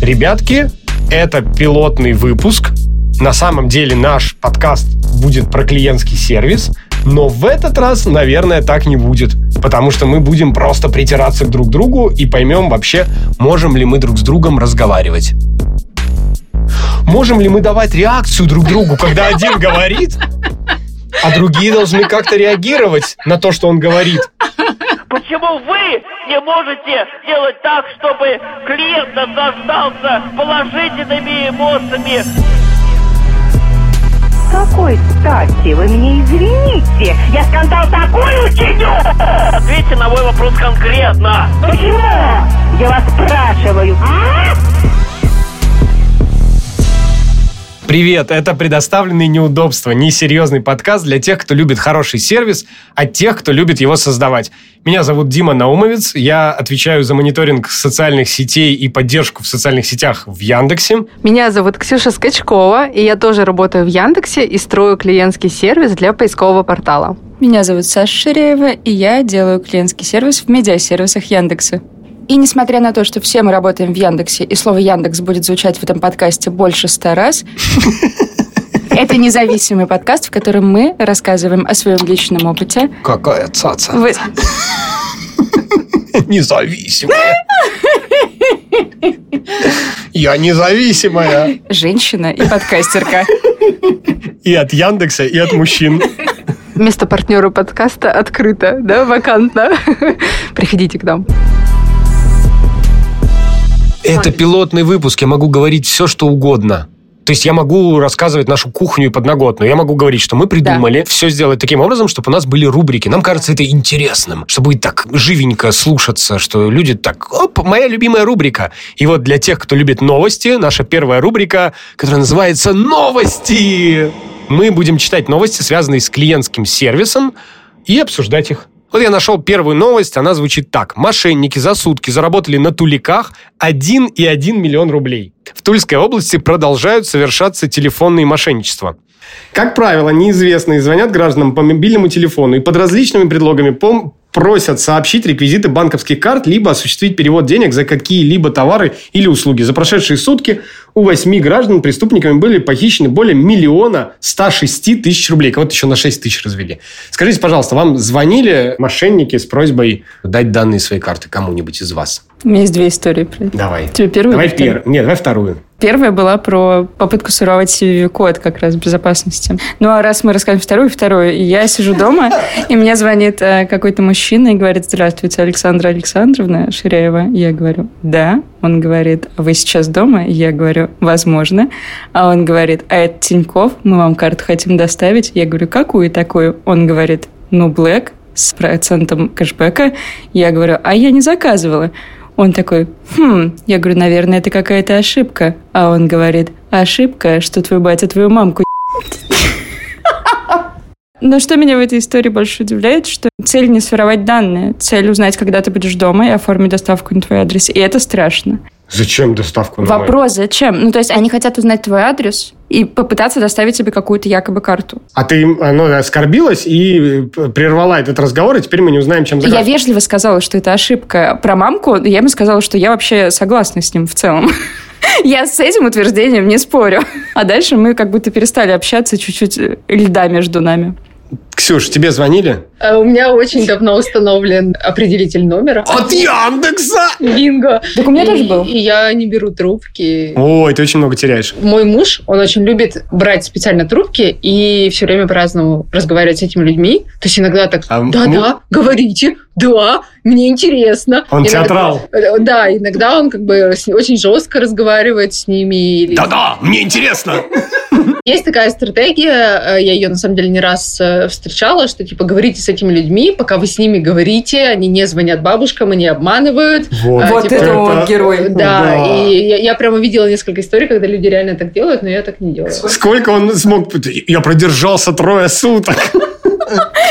Ребятки, это пилотный выпуск. На самом деле наш подкаст будет про клиентский сервис, но в этот раз, наверное, так не будет, потому что мы будем просто притираться к друг другу и поймем вообще, можем ли мы друг с другом разговаривать. Можем ли мы давать реакцию друг другу, когда один говорит, а другие должны как-то реагировать на то, что он говорит. Почему вы не можете сделать так, чтобы клиент наслаждался положительными эмоциями? какой стати? Вы меня извините. Я скандал такой учиню! Ответьте на мой вопрос конкретно. Почему? Я вас спрашиваю. А? Привет, это предоставленные неудобства, несерьезный подкаст для тех, кто любит хороший сервис, а тех, кто любит его создавать. Меня зовут Дима Наумовец, я отвечаю за мониторинг социальных сетей и поддержку в социальных сетях в Яндексе. Меня зовут Ксюша Скачкова, и я тоже работаю в Яндексе и строю клиентский сервис для поискового портала. Меня зовут Саша Ширеева, и я делаю клиентский сервис в медиасервисах Яндекса. И несмотря на то, что все мы работаем в Яндексе, и слово Яндекс будет звучать в этом подкасте больше ста раз, это независимый подкаст, в котором мы рассказываем о своем личном опыте. Какая цаца. Вы... Независимая. Я независимая. Женщина и подкастерка. И от Яндекса, и от мужчин. Место партнера подкаста открыто, да, вакантно. Приходите к нам. Это пилотный выпуск, я могу говорить все, что угодно. То есть я могу рассказывать нашу кухню и подноготную. Я могу говорить, что мы придумали да. все сделать таким образом, чтобы у нас были рубрики. Нам кажется это интересным, чтобы будет так живенько слушаться, что люди так, оп, моя любимая рубрика. И вот для тех, кто любит новости, наша первая рубрика, которая называется «Новости». Мы будем читать новости, связанные с клиентским сервисом, и обсуждать их. Вот я нашел первую новость, она звучит так. Мошенники за сутки заработали на туликах 1,1 миллион рублей. В Тульской области продолжают совершаться телефонные мошенничества. Как правило, неизвестные звонят гражданам по мобильному телефону и под различными предлогами просят сообщить реквизиты банковских карт, либо осуществить перевод денег за какие-либо товары или услуги. За прошедшие сутки у восьми граждан преступниками были похищены более миллиона 106 тысяч рублей. Кого-то еще на 6 тысяч развели. Скажите, пожалуйста, вам звонили мошенники с просьбой дать данные своей карты кому-нибудь из вас? У меня есть две истории. Давай. Тебе первую? Давай первую. Нет, давай вторую. Первая была про попытку суровать CVV-код как раз безопасности. Ну, а раз мы рассказываем вторую, вторую, я сижу дома, и мне звонит э, какой-то мужчина и говорит, здравствуйте, Александра Александровна Ширяева. Я говорю, да. Он говорит, вы сейчас дома? Я говорю, возможно. А он говорит, а это Тиньков, мы вам карту хотим доставить. Я говорю, какую такую? Он говорит, ну, Black с процентом кэшбэка. Я говорю, а я не заказывала. Он такой, хм, я говорю, наверное, это какая-то ошибка. А он говорит, ошибка, что твой батя твою мамку но что меня в этой истории больше удивляет, что цель не своровать данные, цель узнать, когда ты будешь дома и оформить доставку на твой адрес. И это страшно. Зачем доставку на Вопрос, мой? зачем? Ну, то есть они хотят узнать твой адрес и попытаться доставить тебе какую-то якобы карту. А ты ну, оскорбилась и э, прервала этот разговор, и теперь мы не узнаем, чем Я вежливо сказала, что это ошибка. Про мамку я ему сказала, что я вообще согласна с ним в целом. Я с этим утверждением не спорю. А дальше мы как будто перестали общаться, чуть-чуть льда между нами. Ксюш, тебе звонили? А у меня очень давно установлен определитель номера. От Яндекса! Бинго! Так у меня и, тоже был. И я не беру трубки. Ой, ты очень много теряешь. Мой муж, он очень любит брать специально трубки и все время по-разному разговаривать с этими людьми. То есть иногда так, да-да, а, говорите, да, мне интересно. Он иногда, театрал. Э, да, иногда он как бы очень жестко разговаривает с ними. Да-да, мне интересно. Есть такая стратегия, э, я ее на самом деле не раз э, встречала, что типа говорите с этими людьми, пока вы с ними говорите, они не звонят бабушкам, они обманывают. Вот, а, вот типа, это вот герой. Да, да. и я, я прямо видела несколько историй, когда люди реально так делают, но я так не делаю. Сколько он смог? Я продержался трое суток.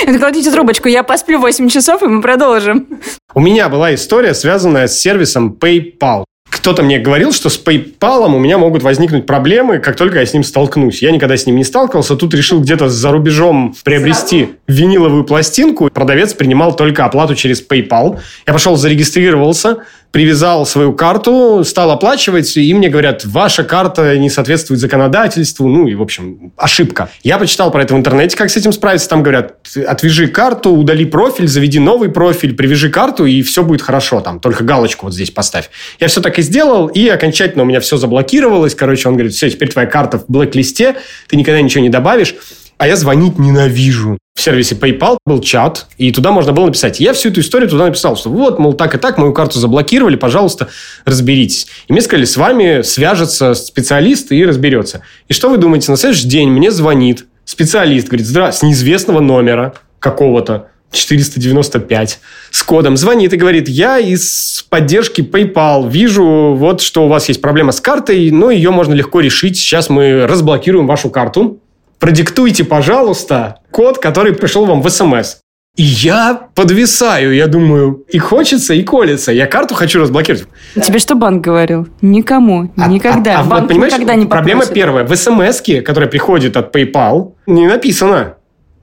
Кладите трубочку, я посплю 8 часов, и мы продолжим. У меня была история, связанная с сервисом PayPal. Кто-то мне говорил, что с PayPal у меня могут возникнуть проблемы, как только я с ним столкнусь. Я никогда с ним не сталкивался. Тут решил где-то за рубежом приобрести виниловую пластинку. Продавец принимал только оплату через PayPal. Я пошел, зарегистрировался, привязал свою карту, стал оплачивать, и мне говорят, ваша карта не соответствует законодательству, ну и, в общем, ошибка. Я почитал про это в интернете, как с этим справиться. Там говорят, отвяжи карту, удали профиль, заведи новый профиль, привяжи карту, и все будет хорошо. Там только галочку вот здесь поставь. Я все так и сделал, и окончательно у меня все заблокировалось. Короче, он говорит, все, теперь твоя карта в блэк-листе, ты никогда ничего не добавишь. А я звонить ненавижу. В сервисе PayPal был чат, и туда можно было написать. Я всю эту историю туда написал, что вот, мол, так и так, мою карту заблокировали, пожалуйста, разберитесь. И мне сказали, с вами свяжется специалист и разберется. И что вы думаете, на следующий день мне звонит специалист, говорит, здравствуйте, с неизвестного номера какого-то, 495 с кодом звонит и говорит, я из поддержки PayPal вижу, вот что у вас есть проблема с картой, но ее можно легко решить. Сейчас мы разблокируем вашу карту продиктуйте, пожалуйста, код, который пришел вам в СМС. И я подвисаю, я думаю, и хочется, и колется. Я карту хочу разблокировать. Тебе что банк говорил? Никому, а, никогда. А, а, банк вот, понимаешь, никогда не проблема попросит. первая. В смс которая приходит от PayPal, не написано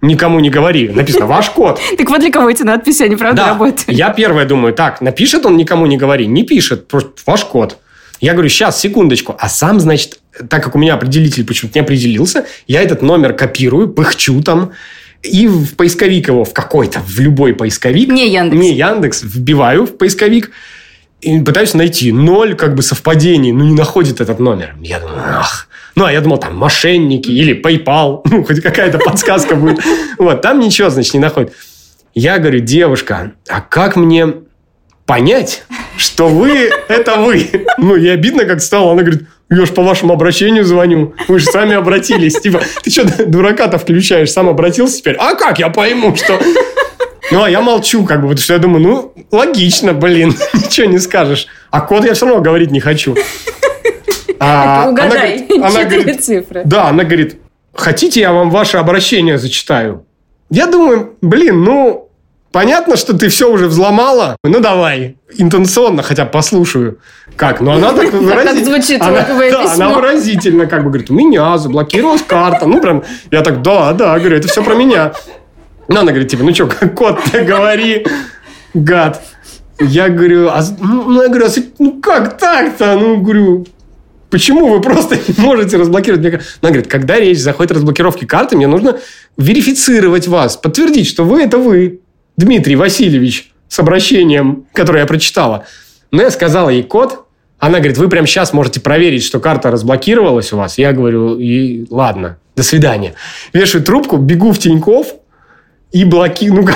никому не говори. Написано ваш код. Так вот для кого эти надписи, они правда работают. Я первое думаю, так, напишет он никому не говори? Не пишет, просто ваш код. Я говорю, сейчас, секундочку. А сам, значит, так как у меня определитель почему-то не определился, я этот номер копирую, пыхчу там, и в поисковик его, в какой-то, в любой поисковик. Не Яндекс. Не Яндекс. Вбиваю в поисковик и пытаюсь найти. Ноль как бы совпадений. Ну, не находит этот номер. Я думаю, ах. Ну, а я думал, там, мошенники или PayPal. Ну, хоть какая-то подсказка будет. Вот, там ничего, значит, не находит. Я говорю, девушка, а как мне понять, что вы – это вы? Ну, и обидно как стало. Она говорит, я ж по вашему обращению звоню. Вы же сами обратились. Типа, ты что, дурака-то включаешь? Сам обратился теперь? А как я пойму, что... Ну, а я молчу, как бы, потому что я думаю, ну, логично, блин, ничего не скажешь. А код я все равно говорить не хочу. А, Угадай, она говорит, она говорит, цифры. Да, она говорит, хотите, я вам ваше обращение зачитаю? Я думаю, блин, ну, Понятно, что ты все уже взломала. Ну, давай. Интенционно хотя бы послушаю. Как? Ну, она так выразительно. звучит она, Да, она выразительно как бы говорит, у меня заблокировалась карта. Ну, прям, я так, да, да, говорю, это все про меня. Ну, она говорит, типа, ну что, кот, ты говори, гад. Я говорю, а, ну, ну я говорю, а, ну как так-то? Ну, говорю, почему вы просто не можете разблокировать? Она говорит, когда речь заходит о разблокировке карты, мне нужно верифицировать вас, подтвердить, что вы – это вы. Дмитрий Васильевич с обращением, которое я прочитала. Но я сказала ей код. Она говорит, вы прямо сейчас можете проверить, что карта разблокировалась у вас. Я говорю, и ладно, до свидания. Вешаю трубку, бегу в Тиньков и блокирую...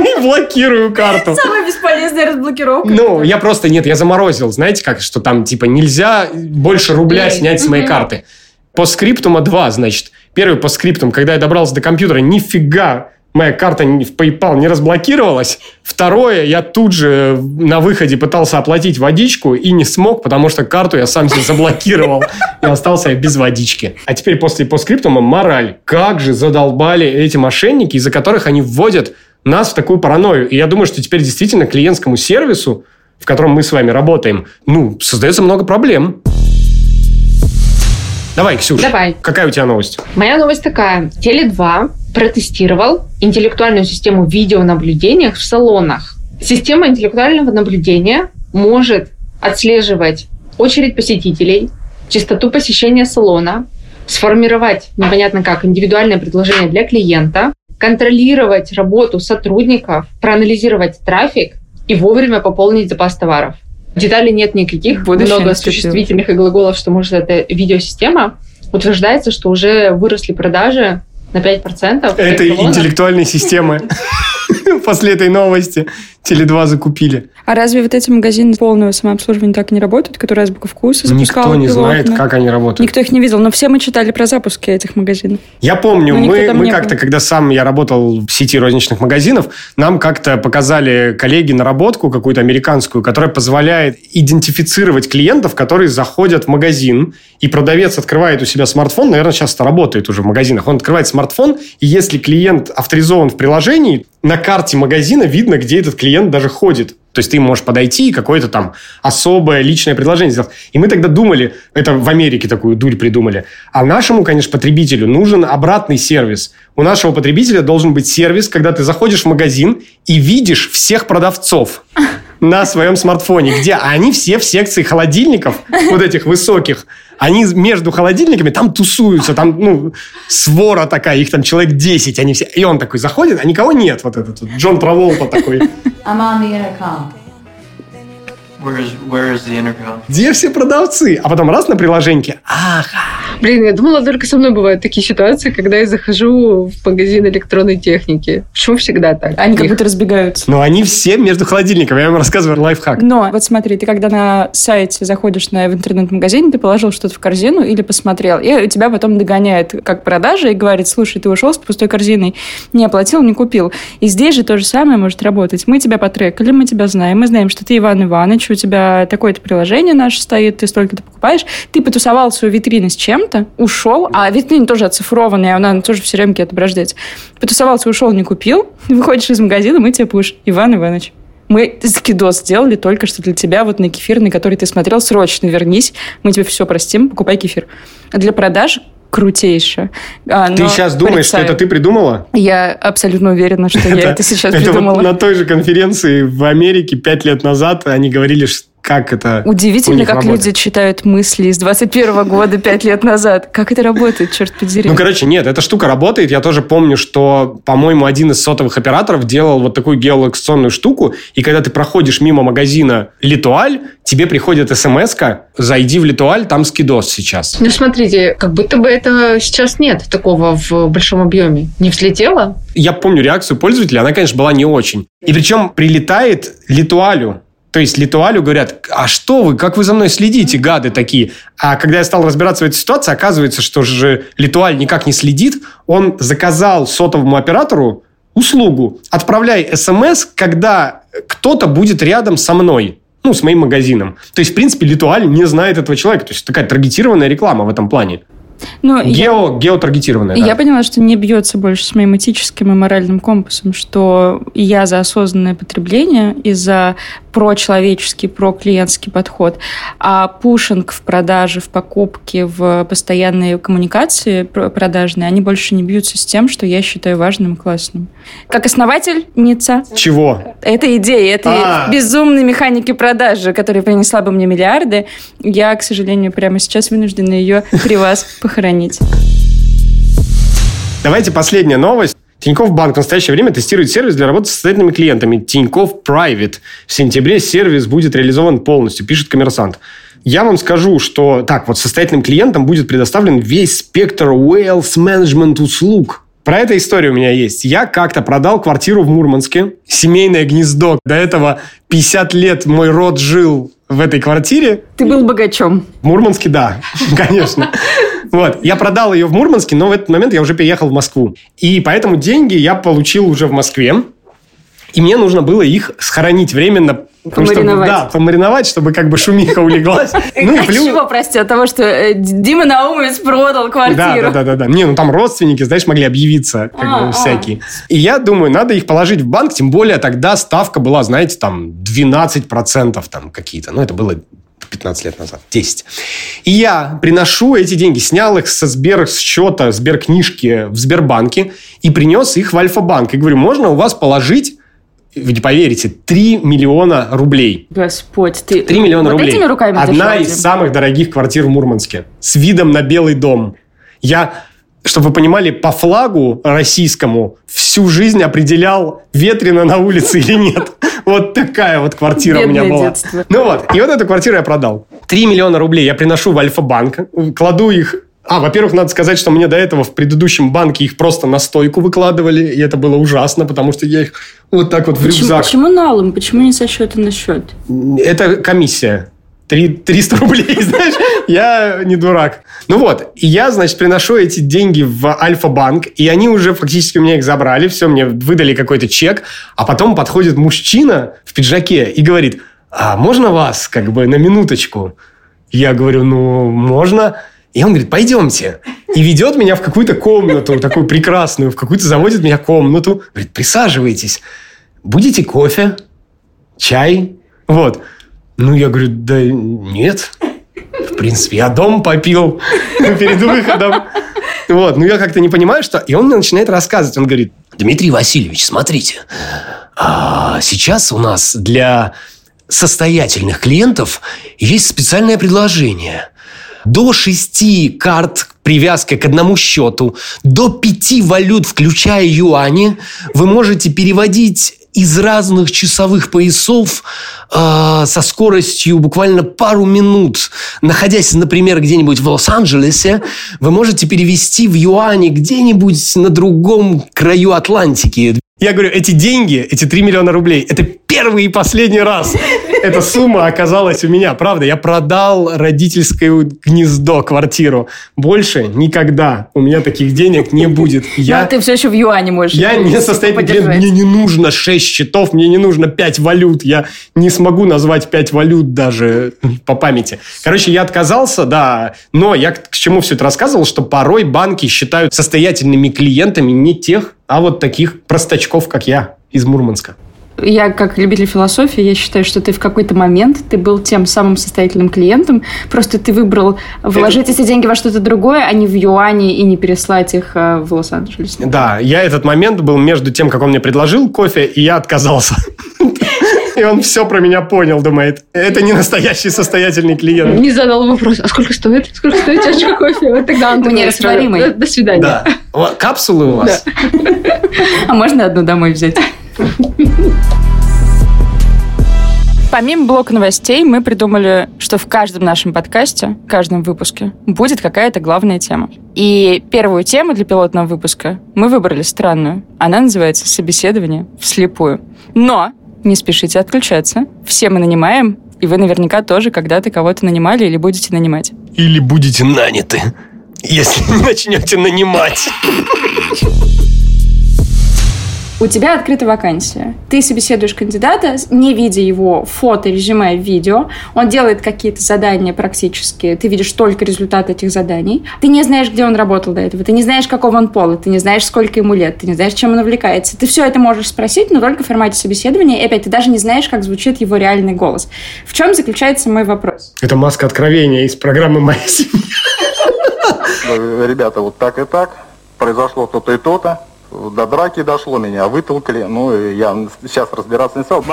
Ну, и блокирую карту. Самая бесполезная разблокировка. Ну, я просто, нет, я заморозил. Знаете как, что там, типа, нельзя больше рубля снять с моей карты. По скриптума 2, значит. Первый по скриптум, когда я добрался до компьютера, нифига моя карта в PayPal не разблокировалась. Второе, я тут же на выходе пытался оплатить водичку и не смог, потому что карту я сам себе заблокировал и остался без водички. А теперь после постскриптума мораль. Как же задолбали эти мошенники, из-за которых они вводят нас в такую паранойю. И я думаю, что теперь действительно клиентскому сервису, в котором мы с вами работаем, ну, создается много проблем. Давай, Ксюша. Давай. Какая у тебя новость? Моя новость такая. Теле2 протестировал интеллектуальную систему видеонаблюдения в салонах. Система интеллектуального наблюдения может отслеживать очередь посетителей, частоту посещения салона, сформировать, непонятно как, индивидуальное предложение для клиента, контролировать работу сотрудников, проанализировать трафик и вовремя пополнить запас товаров. Деталей нет никаких, Будущее много существительных и глаголов, что может эта видеосистема. Утверждается, что уже выросли продажи на 5%. Это интеллектуальной системы после этой новости. Теле2 закупили. А разве вот эти магазины полного самообслуживания так и не работают, которые Азбука Вкуса запускала? Никто не знает, как они работают. Никто их не видел, но все мы читали про запуски этих магазинов. Я помню, мы, мы как-то, когда сам я работал в сети розничных магазинов, нам как-то показали коллеги наработку какую-то американскую, которая позволяет идентифицировать клиентов, которые заходят в магазин, и продавец открывает у себя смартфон, наверное, сейчас это работает уже в магазинах, он открывает смартфон, и если клиент авторизован в приложении, на карте магазина видно, где этот клиент даже ходит. То есть ты можешь подойти и какое-то там особое личное предложение сделать. И мы тогда думали, это в Америке такую дурь придумали, а нашему, конечно, потребителю нужен обратный сервис. У нашего потребителя должен быть сервис, когда ты заходишь в магазин и видишь всех продавцов. на своем смартфоне, где они все в секции холодильников, вот этих высоких, они между холодильниками там тусуются, там, ну, свора такая, их там человек 10, они все, и он такой заходит, а никого нет, вот этот вот Джон Траволта такой. I'm on the intercom. The intercom? Где все продавцы? А потом раз на приложеньке, ах, Блин, я думала, только со мной бывают такие ситуации, когда я захожу в магазин электронной техники. Почему всегда так? Они как будто разбегаются. ну они все между холодильниками, я вам рассказываю лайфхак. Но вот смотри, ты когда на сайте заходишь на, в интернет-магазин, ты положил что-то в корзину или посмотрел, и тебя потом догоняет как продажа и говорит, слушай, ты ушел с пустой корзиной, не оплатил, не купил. И здесь же то же самое может работать. Мы тебя потрекали, мы тебя знаем, мы знаем, что ты Иван Иванович, у тебя такое-то приложение наше стоит, ты столько-то покупаешь, ты потусовался у витрины с чем-то, ушел, а витрина тоже оцифрованная, она тоже все рамки отображается. Потусовался, ушел, не купил, выходишь из магазина, мы тебе пуш, Иван Иванович. Мы скидос сделали только что для тебя, вот на кефирный, который ты смотрел, срочно вернись, мы тебе все простим, покупай кефир. Для продаж крутейшее. А, Ты сейчас думаешь, что порицаю. это ты придумала? Я абсолютно уверена, что я это сейчас придумала. На той же конференции в Америке пять лет назад они говорили, ш- как это Удивительно, как работает. люди читают мысли из 21 года, пять лет назад. Как это работает, черт подери. Ну, короче, нет, эта штука работает. Я тоже помню, что, по-моему, один из сотовых операторов делал вот такую геолокационную штуку, и когда ты проходишь мимо магазина Литуаль, тебе приходит смс зайди в Литуаль, там скидос сейчас. Ну, смотрите, как будто бы это сейчас нет такого в большом объеме. Не взлетело? Я помню реакцию пользователя, она, конечно, была не очень. И причем прилетает Литуалю. То есть Литуалю говорят, а что вы, как вы за мной следите, гады такие? А когда я стал разбираться в этой ситуации, оказывается, что же Литуаль никак не следит. Он заказал сотовому оператору услугу. Отправляй смс, когда кто-то будет рядом со мной. Ну, с моим магазином. То есть, в принципе, Литуаль не знает этого человека. То есть, такая таргетированная реклама в этом плане. Я- Гео, геотаргетированная, да. Я поняла, что не бьется больше с моим этическим и моральным компасом, что я за осознанное потребление и за прочеловеческий, проклиентский подход, а пушинг в продаже, в покупке, в постоянные коммуникации про- продажные, они больше не бьются с тем, что я считаю важным и классным. Как основательница Чего? этой идеи, этой А. безумной механики продажи, которая принесла бы мне миллиарды, я, к сожалению, прямо сейчас вынуждена ее при вас похоронить. Давайте последняя новость. Тинькофф Банк в настоящее время тестирует сервис для работы с состоятельными клиентами. Тинькофф Private. В сентябре сервис будет реализован полностью, пишет коммерсант. Я вам скажу, что так вот состоятельным клиентам будет предоставлен весь спектр wealth management услуг. Про эту историю у меня есть. Я как-то продал квартиру в Мурманске, семейное гнездо. До этого 50 лет мой род жил в этой квартире. Ты был богачом. В Мурманске, да, конечно. Вот. Я продал ее в Мурманске, но в этот момент я уже переехал в Москву. И поэтому деньги я получил уже в Москве. И мне нужно было их схоронить временно. Помариновать. да, помариновать, чтобы как бы шумиха улеглась. Ну и От плюс... чего, прости? От того, что э, Дима Наумовец продал Да, квартиру. да, да, да, да. Не, ну там родственники, знаешь, могли объявиться, как А, бы а. всякие. И я думаю, надо их положить в банк, тем более тогда ставка была, знаете, там 12% там какие-то. Ну, это было 15 лет назад, 10. И я приношу эти деньги, снял их со Сбер счета, Сберкнижки в Сбербанке и принес их в Альфа-банк. И говорю, можно у вас положить, вы не поверите, 3 миллиона рублей. Господь, ты 3 миллиона вот рублей. этими руками Одна из самых дорогих квартир в Мурманске. С видом на Белый дом. Я, чтобы вы понимали, по флагу российскому всю жизнь определял, ветрено на улице или нет. Вот такая вот квартира у меня была. детство. Ну вот, и вот эту квартиру я продал. 3 миллиона рублей я приношу в Альфа-банк, кладу их а, во-первых, надо сказать, что мне до этого в предыдущем банке их просто на стойку выкладывали, и это было ужасно, потому что я их вот так вот в Почему, рюкзак почему налом? Почему не со счета на счет? это комиссия. Три- 300 рублей, знаешь, я не дурак. Ну вот, и я, значит, приношу эти деньги в Альфа-банк, и они уже фактически у меня их забрали, все, мне выдали какой-то чек, а потом подходит мужчина в пиджаке и говорит, а можно вас как бы на минуточку? Я говорю, ну, можно. И он говорит, пойдемте. И ведет меня в какую-то комнату, такую прекрасную, в какую-то заводит меня комнату. Говорит, присаживайтесь. Будете кофе? Чай? Вот. Ну, я говорю, да нет. В принципе, я дом попил перед выходом. Вот, ну я как-то не понимаю, что... И он мне начинает рассказывать. Он говорит, Дмитрий Васильевич, смотрите. а, сейчас у нас для состоятельных клиентов есть специальное предложение. До шести карт привязка к одному счету, до пяти валют, включая юани, вы можете переводить из разных часовых поясов э, со скоростью буквально пару минут, находясь, например, где-нибудь в Лос-Анджелесе, вы можете перевести в юани где-нибудь на другом краю Атлантики. Я говорю, эти деньги, эти 3 миллиона рублей, это первый и последний раз эта сумма оказалась у меня. Правда, я продал родительское гнездо, квартиру. Больше никогда у меня таких денег не будет. Я, Но ты все еще в юане можешь. я не состоятельный. Мне не нужно 6 счетов, мне не нужно 5 валют. Я не смогу назвать 5 валют даже по памяти. Короче, я отказался, да. Но я к чему все это рассказывал, что порой банки считают состоятельными клиентами не тех, а вот таких простачков, как я из Мурманска. Я, как любитель философии, я считаю, что ты в какой-то момент ты был тем самым состоятельным клиентом. Просто ты выбрал вложить эти деньги во что-то другое, а не в юане и не переслать их э, в Лос-Анджелес. Да, я этот момент был между тем, как он мне предложил кофе, и я отказался. И он все про меня понял, думает. Это не настоящий состоятельный клиент. Не задал вопрос, а сколько стоит? Сколько стоит чашка кофе? Вот тогда он Мне растворимый. «До- свидания. Да. Капсулы у вас? А можно одну домой взять? Помимо блока новостей, мы придумали, что в каждом нашем подкасте, в каждом выпуске будет какая-то главная тема. И первую тему для пилотного выпуска мы выбрали странную. Она называется «Собеседование вслепую». Но не спешите отключаться. Все мы нанимаем, и вы наверняка тоже когда-то кого-то нанимали или будете нанимать. Или будете наняты, если не начнете нанимать. У тебя открыта вакансия. Ты собеседуешь кандидата, не видя его фото, резюме, видео. Он делает какие-то задания практически. Ты видишь только результат этих заданий. Ты не знаешь, где он работал до этого. Ты не знаешь, какого он пола. Ты не знаешь, сколько ему лет. Ты не знаешь, чем он увлекается. Ты все это можешь спросить, но только в формате собеседования. И опять, ты даже не знаешь, как звучит его реальный голос. В чем заключается мой вопрос? Это маска откровения из программы «Моя семья». Ребята, вот так и так, произошло то-то и то-то, до драки дошло, меня вытолкали, ну, я сейчас разбираться не стал.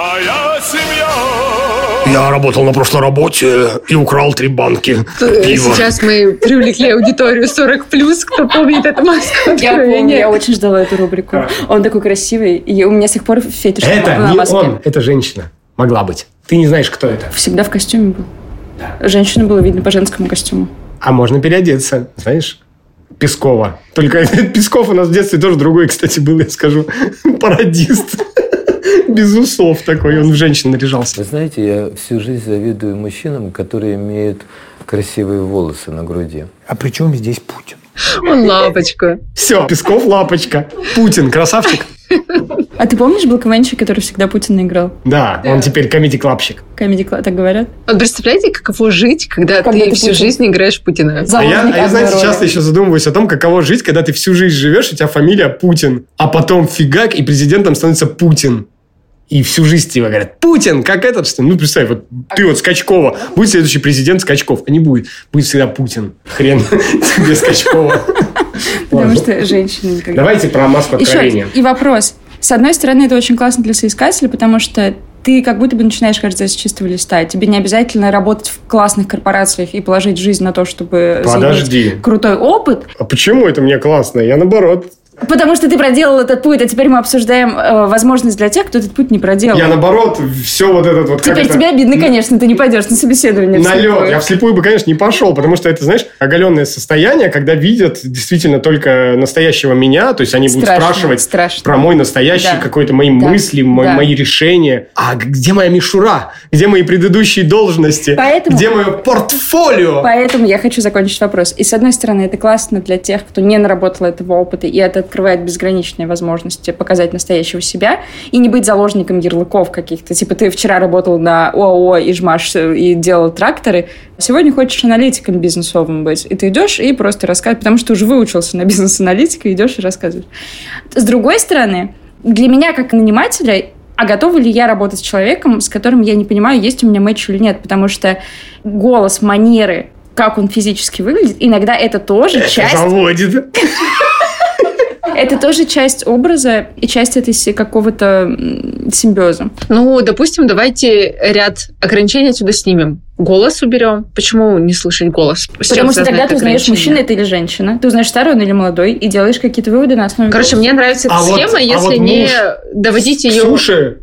Я работал на прошлой работе и украл три банки пива. Сейчас мы привлекли аудиторию 40 плюс, кто помнит эту маску Я помню, я очень ждала эту рубрику. Он такой красивый. И у меня с тех пор фетиш Это на не маске. он, это женщина. Могла быть. Ты не знаешь, кто это. Всегда в костюме был. Женщину было видно по женскому костюму. А можно переодеться, знаешь? Пескова. Только Песков у нас в детстве тоже другой, кстати, был, я скажу. Пародист. Без усов такой, он в женщин наряжался. Вы знаете, я всю жизнь завидую мужчинам, которые имеют красивые волосы на груди. А при чем здесь Путин? Он лапочка. Все, Песков лапочка. Путин, красавчик. А ты помнишь, был КВНщик, который всегда Путина играл? Да, он теперь комедий-клабщик. Комедий так говорят? Вот представляете, каково жить, когда, Когда ты ты всю Путин. жизнь играешь Путина? А я, а я, знаете, роли. часто еще задумываюсь о том, каково жить, когда ты всю жизнь живешь, у тебя фамилия Путин, а потом фигак, и президентом становится Путин. И всю жизнь тебе говорят, Путин, как этот, что ли?» Ну, представь, вот ты вот Скачкова, будет следующий президент Скачков, а не будет. Будет всегда Путин. Хрен тебе Скачкова. Потому что женщины никогда... Давайте про маску откровения. и вопрос. С одной стороны, это очень классно для соискателя, потому что ты как будто бы начинаешь каждый с чистого листа. Тебе не обязательно работать в классных корпорациях и положить жизнь на то, чтобы Подожди. крутой опыт, А почему это мне классно? Я наоборот. Потому что ты проделал этот путь, а теперь мы обсуждаем э, возможность для тех, кто этот путь не проделал. Я наоборот, все вот этот вот... Теперь это- тебе обидно, конечно, ты не пойдешь на собеседование. На лед. Я вслепую бы, конечно, не пошел, потому что это, знаешь, оголенное состояние, когда видят действительно только настоящего меня, то есть они будут Страшно, спрашивать страшно. про мой настоящий Да. какой-то мои Да. мысли, мо- Да. мои решения. А где моя мишура? Где мои предыдущие должности? Поэтому- Где мое портфолио? Поэтому я хочу закончить вопрос. И с одной стороны, это классно для тех, кто не наработал этого опыта, и это открывает безграничные возможности показать настоящего себя и не быть заложником ярлыков каких-то. Типа ты вчера работал на ОАО и жмаш э, и делал тракторы, а сегодня хочешь аналитиком бизнесовым быть. И ты идешь и просто рассказываешь, потому что уже выучился на бизнес-аналитика, идешь и рассказываешь. С другой стороны, для меня как нанимателя а готова ли я работать с человеком, с которым я не понимаю, есть у меня матч или нет, потому что голос, манеры, как он физически выглядит, иногда это тоже Это часть... заводит. Это тоже часть образа и часть этой какого-то симбиоза. Ну, допустим, давайте ряд ограничений отсюда снимем. Голос уберем. Почему не слышать голос? С Потому что тогда ты узнаешь, мужчина это или женщина. Ты узнаешь, старый он или молодой, и делаешь какие-то выводы на основе Короче, голоса. мне нравится эта А вот- схема, а если вот не муж доводить ее... Слушай,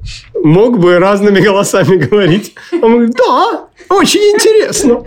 мог бы разными голосами говорить. Он говорит, да, очень интересно.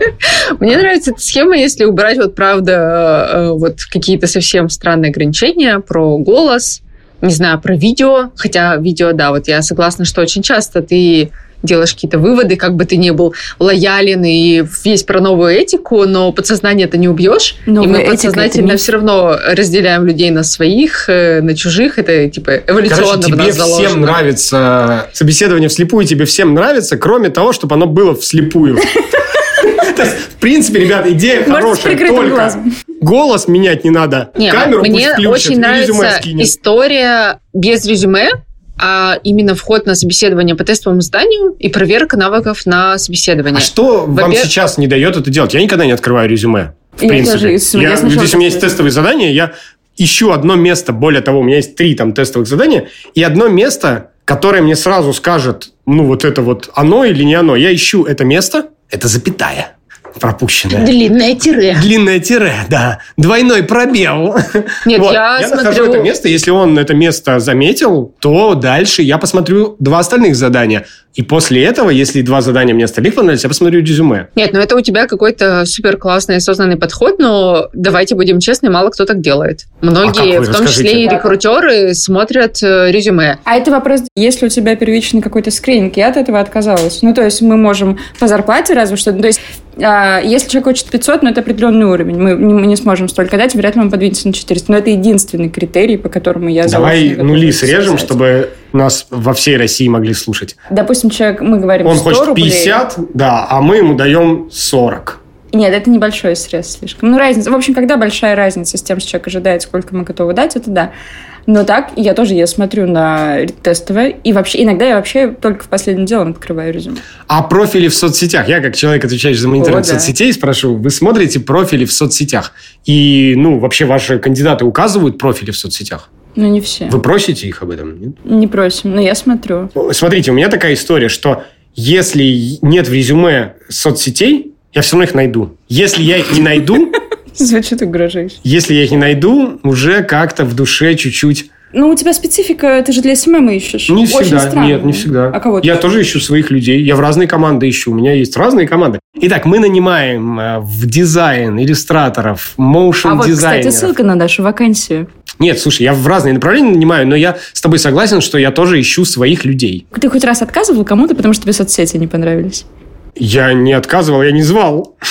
Мне нравится эта схема, если убрать вот правда э, вот какие-то совсем странные ограничения про голос, не знаю, про видео. Хотя видео, да, вот я согласна, что очень часто ты делаешь какие-то выводы, как бы ты не был лоялен и весь про новую этику, но подсознание это не убьешь. Новая и мы подсознательно миф. все равно разделяем людей на своих, э, на чужих. Это типа эволюционно Короче, в тебе нас всем заложено. нравится собеседование вслепую, тебе всем нравится, кроме того, чтобы оно было вслепую. То есть, в принципе, ребята, идея хорошая, только голос менять не надо. Не, Камеру мне пусть включат очень нравится история без резюме, а именно вход на собеседование по тестовому заданию и проверка навыков на собеседование. А что вам сейчас не дает это делать? Я никогда не открываю резюме. В Я принципе. тоже, если- я Я- сначала Здесь у меня есть тестовые задания, я ищу одно место, более того, у меня есть три там тестовых задания, и одно место, которое мне сразу скажет, ну, вот это вот оно или не оно. Я ищу это место, это запятая пропущенная. Длинное тире. Длинное тире, да. Двойной пробел. Нет, Вот. я нахожу смотрю- это место. Если он это место заметил, то дальше я посмотрю два остальных задания. И после этого, если два задания мне остальных понравились, я посмотрю резюме. Нет, ну это у тебя какой-то супер классный осознанный подход, но давайте будем честны, мало кто так делает. Многие, А в том числе и Расскажите. рекрутеры, смотрят э, резюме. А это вопрос, если у тебя первичный какой-то скрининг, я от этого отказалась. Ну, то есть мы можем по зарплате разве что... То есть если человек хочет 500, ну, это определенный уровень. Мы не, мы не сможем столько дать, вряд ли он подвинется на 400. Но это единственный критерий, по которому я Давай нули срежем, сказать. чтобы нас во всей России могли слушать. Допустим, человек, мы говорим Он 100 хочет рублей. 50, да, а мы ему даем 40. Нет, это небольшой срез слишком. Ну, разница. В общем, когда большая разница с тем, что человек ожидает, сколько мы готовы дать, это да. Но так, я тоже, я смотрю на тестовое, и вообще, иногда я вообще только в последнем делом открываю резюме. А профили в соцсетях? Я, как человек, отвечающий за мониторинг О, да. соцсетей, спрошу, вы смотрите профили в соцсетях? И, ну, вообще ваши кандидаты указывают профили в соцсетях? Ну, не все. Вы просите их об этом? Нет? Не просим, но я смотрю. Смотрите, у меня такая история, что если нет в резюме соцсетей, я все равно их найду. Если я их не найду, Звучит угрожающе. если я их не найду, уже как-то в душе чуть-чуть... Ну, у тебя специфика, ты же для SMM ищешь. Не Очень всегда, странно. нет, не всегда. А кого ты Я тоже ищу своих людей, я в разные команды ищу, у меня есть разные команды. Итак, мы нанимаем э, в дизайн иллюстраторов, motion А вот, дизайнеров. кстати, ссылка на нашу вакансию. Нет, слушай, я в разные направления нанимаю, но я с тобой согласен, что я тоже ищу своих людей. Ты хоть раз отказывал кому-то, потому что тебе соцсети не понравились? Я не отказывал, я не звал.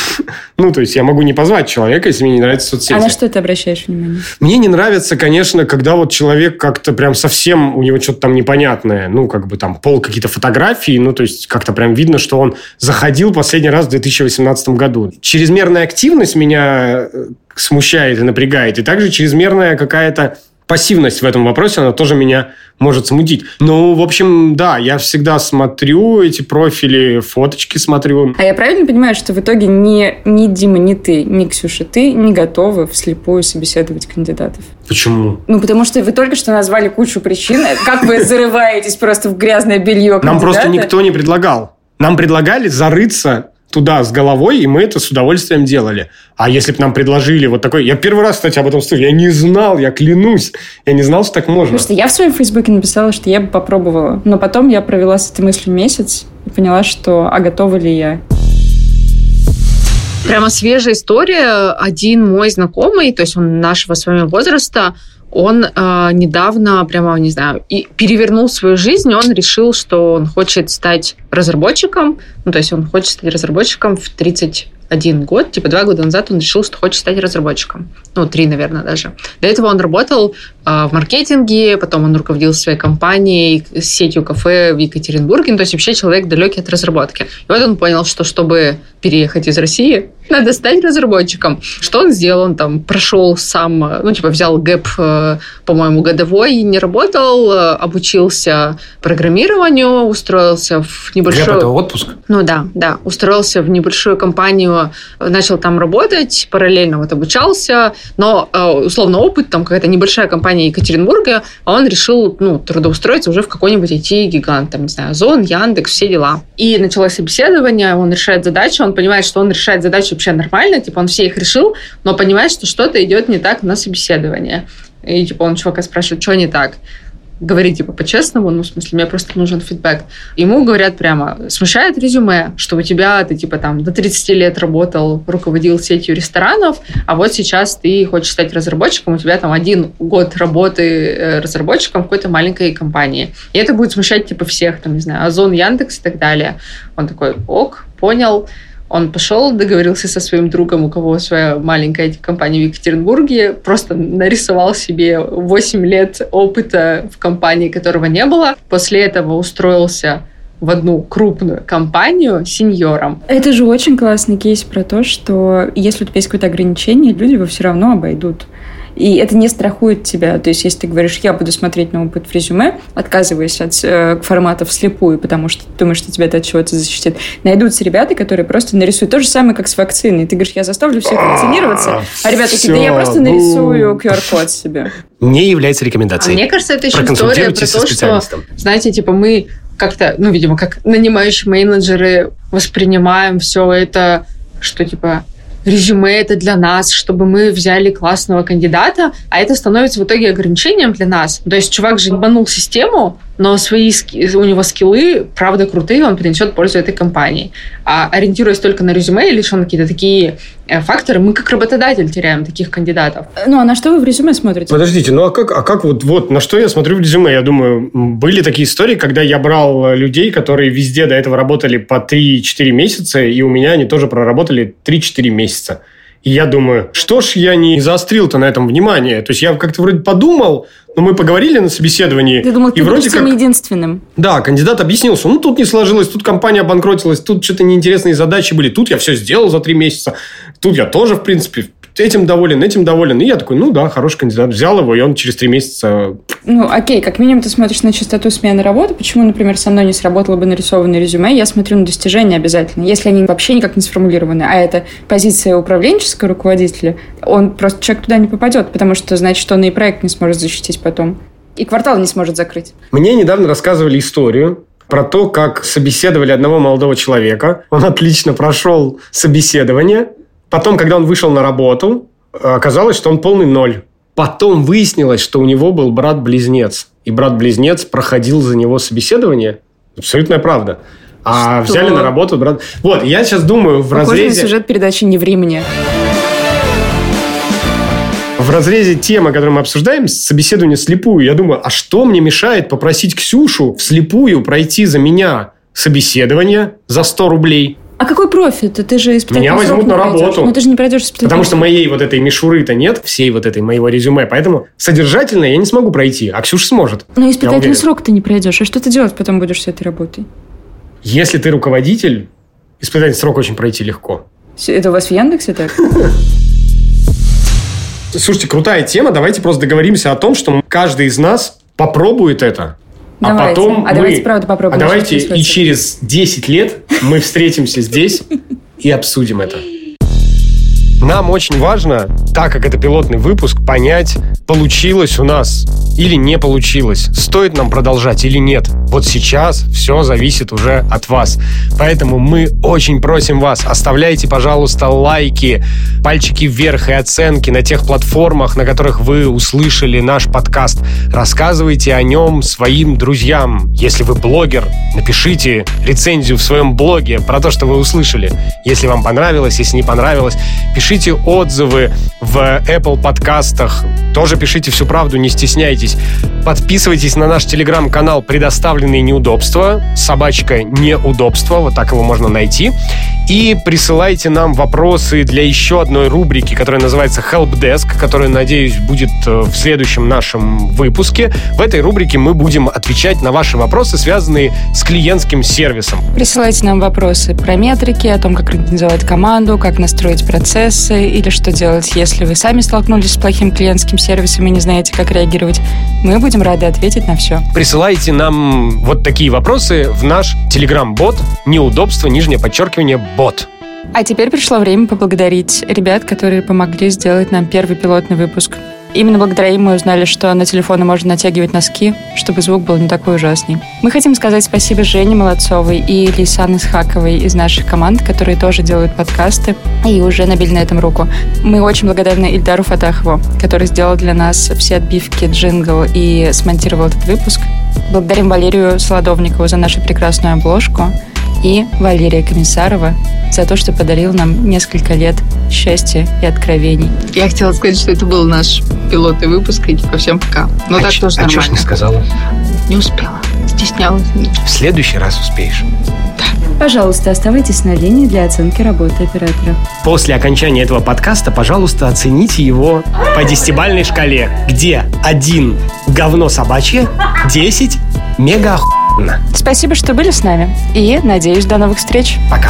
Ну, то есть я могу не позвать человека, если мне не нравятся соцсети. А на что ты обращаешь внимание? Мне не нравится, конечно, когда вот человек как-то прям совсем, у него что-то там непонятное, ну, как бы там пол какие-то фотографии, ну, то есть как-то прям видно, что он заходил последний раз в 2018 году. Чрезмерная активность меня э, смущает и напрягает, и также чрезмерная какая-то пассивность в этом вопросе, она тоже меня может смутить. Ну, в общем, да, я всегда смотрю эти профили, фоточки смотрю. А я правильно понимаю, что в итоге ни, ни Дима, ни ты, ни Ксюша, ты не готовы вслепую собеседовать кандидатов? Почему? Ну, потому что вы только что назвали кучу причин, как вы зарываетесь просто в грязное белье Нам просто никто не предлагал. Нам предлагали зарыться туда с головой, и мы это с удовольствием делали. А если бы нам предложили вот такой... Я первый раз, кстати, об этом слышу. Я не знал, я клянусь. Я не знал, что так можно. Потому что я в своем фейсбуке написала, что я бы попробовала. Но потом я провела с этой мыслью месяц и поняла, что а готова ли я. Прямо свежая история. Один мой знакомый, то есть он нашего с вами возраста, он э, недавно, прямо, не знаю, и перевернул свою жизнь, он решил, что он хочет стать разработчиком, ну, то есть он хочет стать разработчиком в 31 год, типа два года назад он решил, что хочет стать разработчиком. Ну, три, наверное, даже. До этого он работал в маркетинге, потом он руководил своей компанией, сетью кафе в Екатеринбурге, ну, то есть вообще человек далекий от разработки. И вот он понял, что чтобы переехать из России, надо стать разработчиком. Что он сделал? Он там прошел сам, ну, типа взял гэп, э, по-моему, годовой, не работал, э, обучился программированию, устроился в небольшую... Гэп – это отпуск? Ну да, да. Устроился в небольшую компанию, начал там работать, параллельно вот обучался, но э, условно опыт, там какая-то небольшая компания компании Екатеринбурга, а он решил ну, трудоустроиться уже в какой-нибудь IT-гигант, там, не знаю, Озон, Яндекс, все дела. И началось собеседование, он решает задачу, он понимает, что он решает задачу вообще нормально, типа он все их решил, но понимает, что что-то идет не так на собеседование. И типа он чувака спрашивает, что не так говорить типа по-честному, ну, в смысле, мне просто нужен фидбэк. Ему говорят прямо, смущает резюме, что у тебя, ты типа там до 30 лет работал, руководил сетью ресторанов, а вот сейчас ты хочешь стать разработчиком, у тебя там один год работы э, разработчиком в какой-то маленькой компании. И это будет смущать типа всех, там, не знаю, Озон, Яндекс и так далее. Он такой, ок, понял. Он пошел, договорился со своим другом, у кого своя маленькая компания в Екатеринбурге, просто нарисовал себе 8 лет опыта в компании, которого не было. После этого устроился в одну крупную компанию сеньором. Это же очень классный кейс про то, что если у тебя есть какое-то ограничение, люди его все равно обойдут. И это не страхует тебя. То есть, если ты говоришь, я буду смотреть на опыт в резюме, отказываясь от э, форматов слепую, потому что ты думаешь, что тебя это от чего-то защитит, найдутся ребята, которые просто нарисуют. То же самое, как с вакциной. Ты говоришь, я заставлю всех вакцинироваться, а ребята такие, да я просто нарисую QR-код себе. Не является рекомендацией. А мне кажется, это еще история про то, что, знаете, типа мы как-то, ну, видимо, как нанимающие менеджеры воспринимаем все это, что типа резюме это для нас, чтобы мы взяли классного кандидата, а это становится в итоге ограничением для нас. То есть чувак же ебанул систему, но свои у него скиллы, правда, крутые, он принесет пользу этой компании. А ориентируясь только на резюме или лишь на какие-то такие э, факторы, мы как работодатель теряем таких кандидатов. Ну, а на что вы в резюме смотрите? Подождите, ну а как, а как вот, вот на что я смотрю в резюме? Я думаю, были такие истории, когда я брал людей, которые везде до этого работали по 3-4 месяца, и у меня они тоже проработали 3-4 месяца. И я думаю, что ж я не заострил-то на этом внимание? То есть я как-то вроде подумал, но мы поговорили на собеседовании. Ты думал, и ты вроде как... единственным. Да, кандидат объяснил, что ну тут не сложилось, тут компания обанкротилась, тут что-то неинтересные задачи были, тут я все сделал за три месяца, тут я тоже, в принципе, этим доволен, этим доволен. И я такой, ну да, хороший кандидат. Взял его, и он через три месяца... Ну, окей, как минимум ты смотришь на частоту смены работы. Почему, например, со мной не сработало бы нарисованное резюме? Я смотрю на достижения обязательно. Если они вообще никак не сформулированы, а это позиция управленческого руководителя, он просто человек туда не попадет, потому что значит, он и проект не сможет защитить потом. И квартал не сможет закрыть. Мне недавно рассказывали историю, про то, как собеседовали одного молодого человека. Он отлично прошел собеседование, Потом, когда он вышел на работу, оказалось, что он полный ноль. Потом выяснилось, что у него был брат-близнец. И брат-близнец проходил за него собеседование. Абсолютная правда. А что? взяли на работу брат... Вот, я сейчас думаю в Похоже разрезе... сюжет передачи «Не времени». В разрезе темы, которую мы обсуждаем, собеседование слепую, я думаю, а что мне мешает попросить Ксюшу вслепую пройти за меня собеседование за 100 рублей? А какой профит? Ты же испытательный Меня возьмут на работу. Но ну, ты же не пройдешь испытательный Потому что моей вот этой мишуры-то нет, всей вот этой моего резюме. Поэтому содержательно я не смогу пройти, а Ксюша сможет. Но испытательный срок ты не пройдешь. А что ты делать потом будешь с этой работой? Если ты руководитель, испытательный срок очень пройти легко. Это у вас в Яндексе так? Слушайте, крутая тема. Давайте просто договоримся о том, что каждый из нас попробует это. А давайте. А потом а мы... давайте, правда, попробуем. А давайте и через 10 лет мы встретимся здесь и обсудим это. Нам очень важно, так как это пилотный выпуск, понять, получилось у нас или не получилось, стоит нам продолжать или нет. Вот сейчас все зависит уже от вас. Поэтому мы очень просим вас, оставляйте, пожалуйста, лайки, пальчики вверх и оценки на тех платформах, на которых вы услышали наш подкаст. Рассказывайте о нем своим друзьям. Если вы блогер, напишите рецензию в своем блоге про то, что вы услышали. Если вам понравилось, если не понравилось, пишите пишите отзывы в Apple подкастах. Тоже пишите всю правду, не стесняйтесь. Подписывайтесь на наш телеграм-канал «Предоставленные неудобства». Собачка «Неудобства», вот так его можно найти. И присылайте нам вопросы для еще одной рубрики, которая называется Help Desk, которая, надеюсь, будет э, в следующем нашем выпуске. В этой рубрике мы будем отвечать на ваши вопросы, связанные с клиентским сервисом. Присылайте нам вопросы про метрики, о том, как организовать команду, как настроить процесс, вопросы или что делать, если вы сами столкнулись с плохим клиентским сервисом и не знаете, как реагировать. Мы будем рады ответить на все. Присылайте нам вот такие вопросы в наш телеграм-бот «Неудобство», нижнее подчеркивание, бот. А теперь пришло время поблагодарить ребят, которые помогли сделать нам первый пилотный выпуск. Именно благодаря им мы узнали, что на телефоны можно натягивать носки, чтобы звук был не такой ужасный. Мы хотим сказать спасибо Жене Молодцовой и Лейсан Исхаковой из наших команд, которые тоже делают подкасты и уже набили на этом руку. Мы очень благодарны Ильдару Фатахову, который сделал для нас все отбивки, джингл и смонтировал этот выпуск. Благодарим Валерию Солодовникову за нашу прекрасную обложку и Валерия Комиссарова за то, что подарил нам несколько лет счастья и откровений. Я хотела сказать, что это был наш пилотный выпуск, и типа всем пока. Но а так ч- тоже а нормально. чё ж не сказала? Не успела. Стеснялась. В следующий раз успеешь. Пожалуйста, оставайтесь на линии для оценки работы оператора. После окончания этого подкаста, пожалуйста, оцените его по десятибальной шкале, где один говно собачье, 10 мега охуенно. Спасибо, что были с нами. И, надеюсь, до новых встреч. Пока.